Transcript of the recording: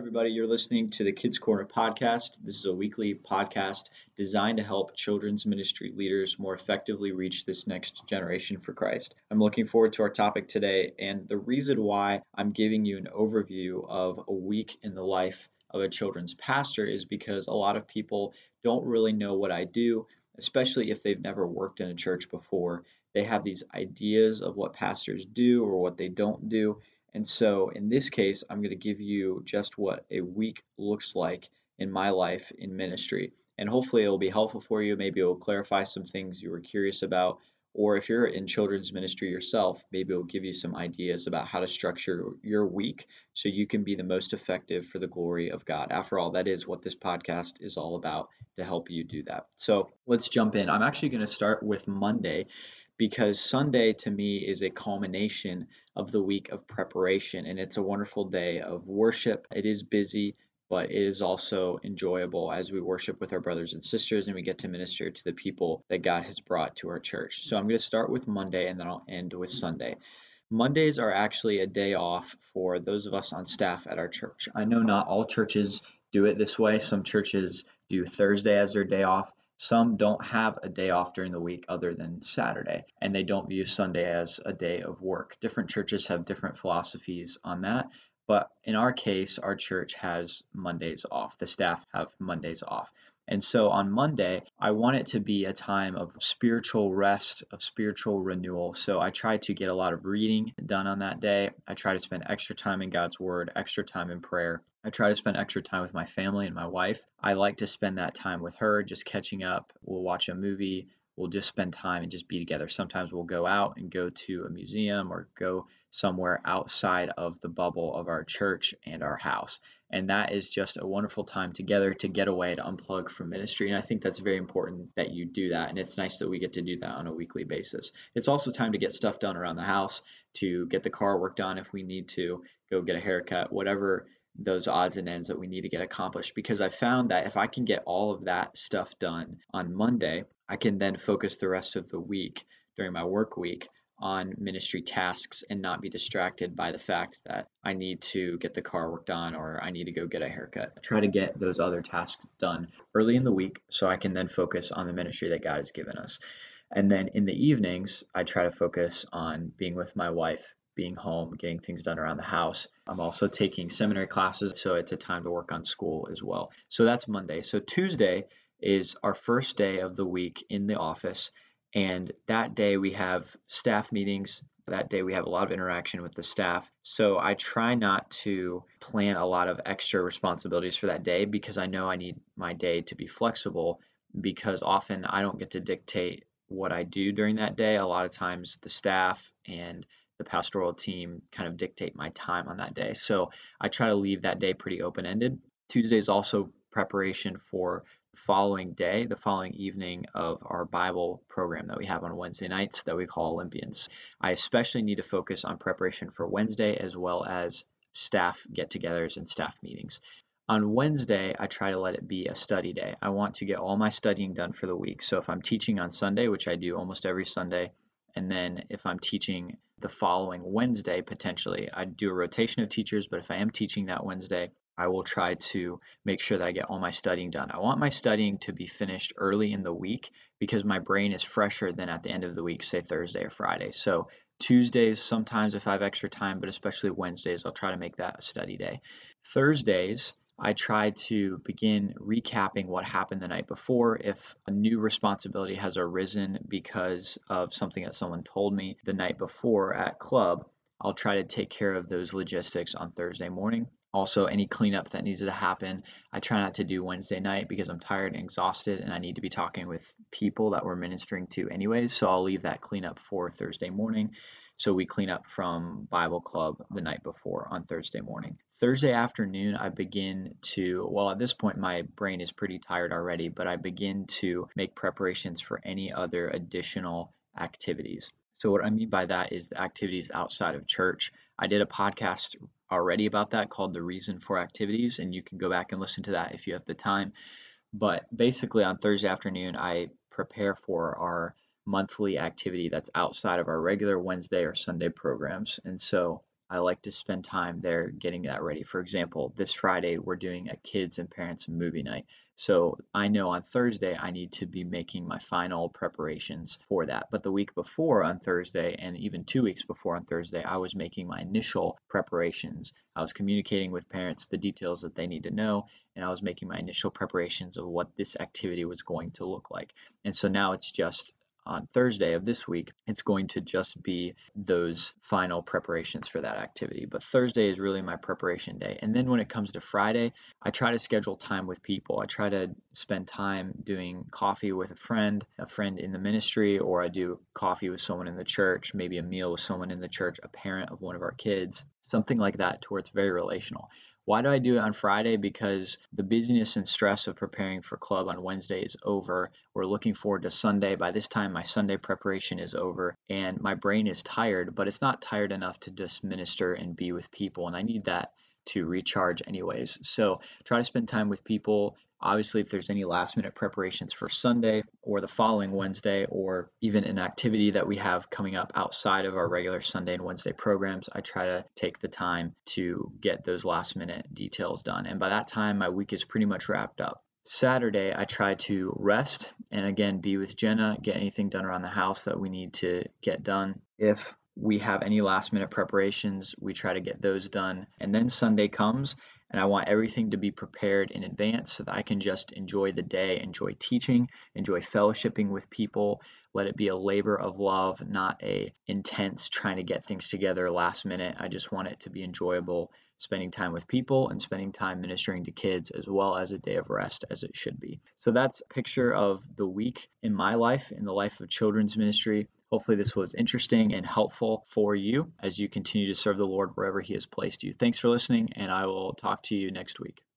everybody. You're listening to the Kids Corner podcast. This is a weekly podcast designed to help children's ministry leaders more effectively reach this next generation for Christ. I'm looking forward to our topic today, and the reason why I'm giving you an overview of a week in the life of a children's pastor is because a lot of people don't really know what I do, especially if they've never worked in a church before. They have these ideas of what pastors do or what they don't do and so in this case, I'm going to give you just what a week looks like in my life in ministry. And hopefully it will be helpful for you. Maybe it will clarify some things you were curious about. Or if you're in children's ministry yourself, maybe it will give you some ideas about how to structure your week so you can be the most effective for the glory of God. After all, that is what this podcast is all about to help you do that. So let's jump in. I'm actually going to start with Monday because Sunday to me is a culmination of the week of preparation and it's a wonderful day of worship. It is busy, but it is also enjoyable as we worship with our brothers and sisters and we get to minister to the people that God has brought to our church. So I'm going to start with Monday and then I'll end with Sunday. Mondays are actually a day off for those of us on staff at our church. I know not all churches do it this way. Some churches do Thursday as their day off. Some don't have a day off during the week other than Saturday, and they don't view Sunday as a day of work. Different churches have different philosophies on that, but in our case, our church has Mondays off. The staff have Mondays off. And so on Monday, I want it to be a time of spiritual rest, of spiritual renewal. So I try to get a lot of reading done on that day. I try to spend extra time in God's Word, extra time in prayer. I try to spend extra time with my family and my wife. I like to spend that time with her, just catching up. We'll watch a movie. We'll just spend time and just be together. Sometimes we'll go out and go to a museum or go somewhere outside of the bubble of our church and our house. And that is just a wonderful time together to get away, to unplug from ministry. And I think that's very important that you do that. And it's nice that we get to do that on a weekly basis. It's also time to get stuff done around the house, to get the car work done if we need to, go get a haircut, whatever those odds and ends that we need to get accomplished. Because I found that if I can get all of that stuff done on Monday, I can then focus the rest of the week during my work week on ministry tasks and not be distracted by the fact that I need to get the car worked on or I need to go get a haircut. I try to get those other tasks done early in the week so I can then focus on the ministry that God has given us. And then in the evenings, I try to focus on being with my wife, being home, getting things done around the house. I'm also taking seminary classes, so it's a time to work on school as well. So that's Monday. So Tuesday is our first day of the week in the office and that day we have staff meetings. That day we have a lot of interaction with the staff. So I try not to plan a lot of extra responsibilities for that day because I know I need my day to be flexible because often I don't get to dictate what I do during that day. A lot of times the staff and the pastoral team kind of dictate my time on that day. So I try to leave that day pretty open ended. Tuesday is also preparation for following day, the following evening of our Bible program that we have on Wednesday nights that we call Olympians. I especially need to focus on preparation for Wednesday as well as staff get togethers and staff meetings. On Wednesday, I try to let it be a study day. I want to get all my studying done for the week. So if I'm teaching on Sunday, which I do almost every Sunday, and then if I'm teaching the following Wednesday, potentially, I do a rotation of teachers, but if I am teaching that Wednesday, I will try to make sure that I get all my studying done. I want my studying to be finished early in the week because my brain is fresher than at the end of the week, say Thursday or Friday. So Tuesdays, sometimes if I have extra time, but especially Wednesdays, I'll try to make that a study day. Thursdays, I try to begin recapping what happened the night before. If a new responsibility has arisen because of something that someone told me the night before at club, I'll try to take care of those logistics on Thursday morning. Also, any cleanup that needs to happen, I try not to do Wednesday night because I'm tired and exhausted and I need to be talking with people that we're ministering to anyways. So I'll leave that cleanup for Thursday morning. So we clean up from Bible Club the night before on Thursday morning. Thursday afternoon, I begin to, well, at this point, my brain is pretty tired already, but I begin to make preparations for any other additional activities. So, what I mean by that is the activities outside of church. I did a podcast already about that called The Reason for Activities, and you can go back and listen to that if you have the time. But basically, on Thursday afternoon, I prepare for our monthly activity that's outside of our regular Wednesday or Sunday programs. And so I like to spend time there getting that ready. For example, this Friday we're doing a kids and parents movie night. So I know on Thursday I need to be making my final preparations for that. But the week before on Thursday and even two weeks before on Thursday, I was making my initial preparations. I was communicating with parents the details that they need to know, and I was making my initial preparations of what this activity was going to look like. And so now it's just on Thursday of this week, it's going to just be those final preparations for that activity. But Thursday is really my preparation day. And then when it comes to Friday, I try to schedule time with people. I try to spend time doing coffee with a friend, a friend in the ministry, or I do coffee with someone in the church, maybe a meal with someone in the church, a parent of one of our kids, something like that to where it's very relational. Why do I do it on Friday? Because the busyness and stress of preparing for club on Wednesday is over. We're looking forward to Sunday. By this time, my Sunday preparation is over and my brain is tired, but it's not tired enough to just minister and be with people. And I need that to recharge anyways. So try to spend time with people Obviously, if there's any last minute preparations for Sunday or the following Wednesday, or even an activity that we have coming up outside of our regular Sunday and Wednesday programs, I try to take the time to get those last minute details done. And by that time, my week is pretty much wrapped up. Saturday, I try to rest and again be with Jenna, get anything done around the house that we need to get done. If we have any last minute preparations, we try to get those done. And then Sunday comes and I want everything to be prepared in advance so that I can just enjoy the day, enjoy teaching, enjoy fellowshipping with people. Let it be a labor of love, not a intense trying to get things together last minute. I just want it to be enjoyable, spending time with people and spending time ministering to kids as well as a day of rest as it should be. So that's a picture of the week in my life, in the life of children's ministry. Hopefully, this was interesting and helpful for you as you continue to serve the Lord wherever He has placed you. Thanks for listening, and I will talk to you next week.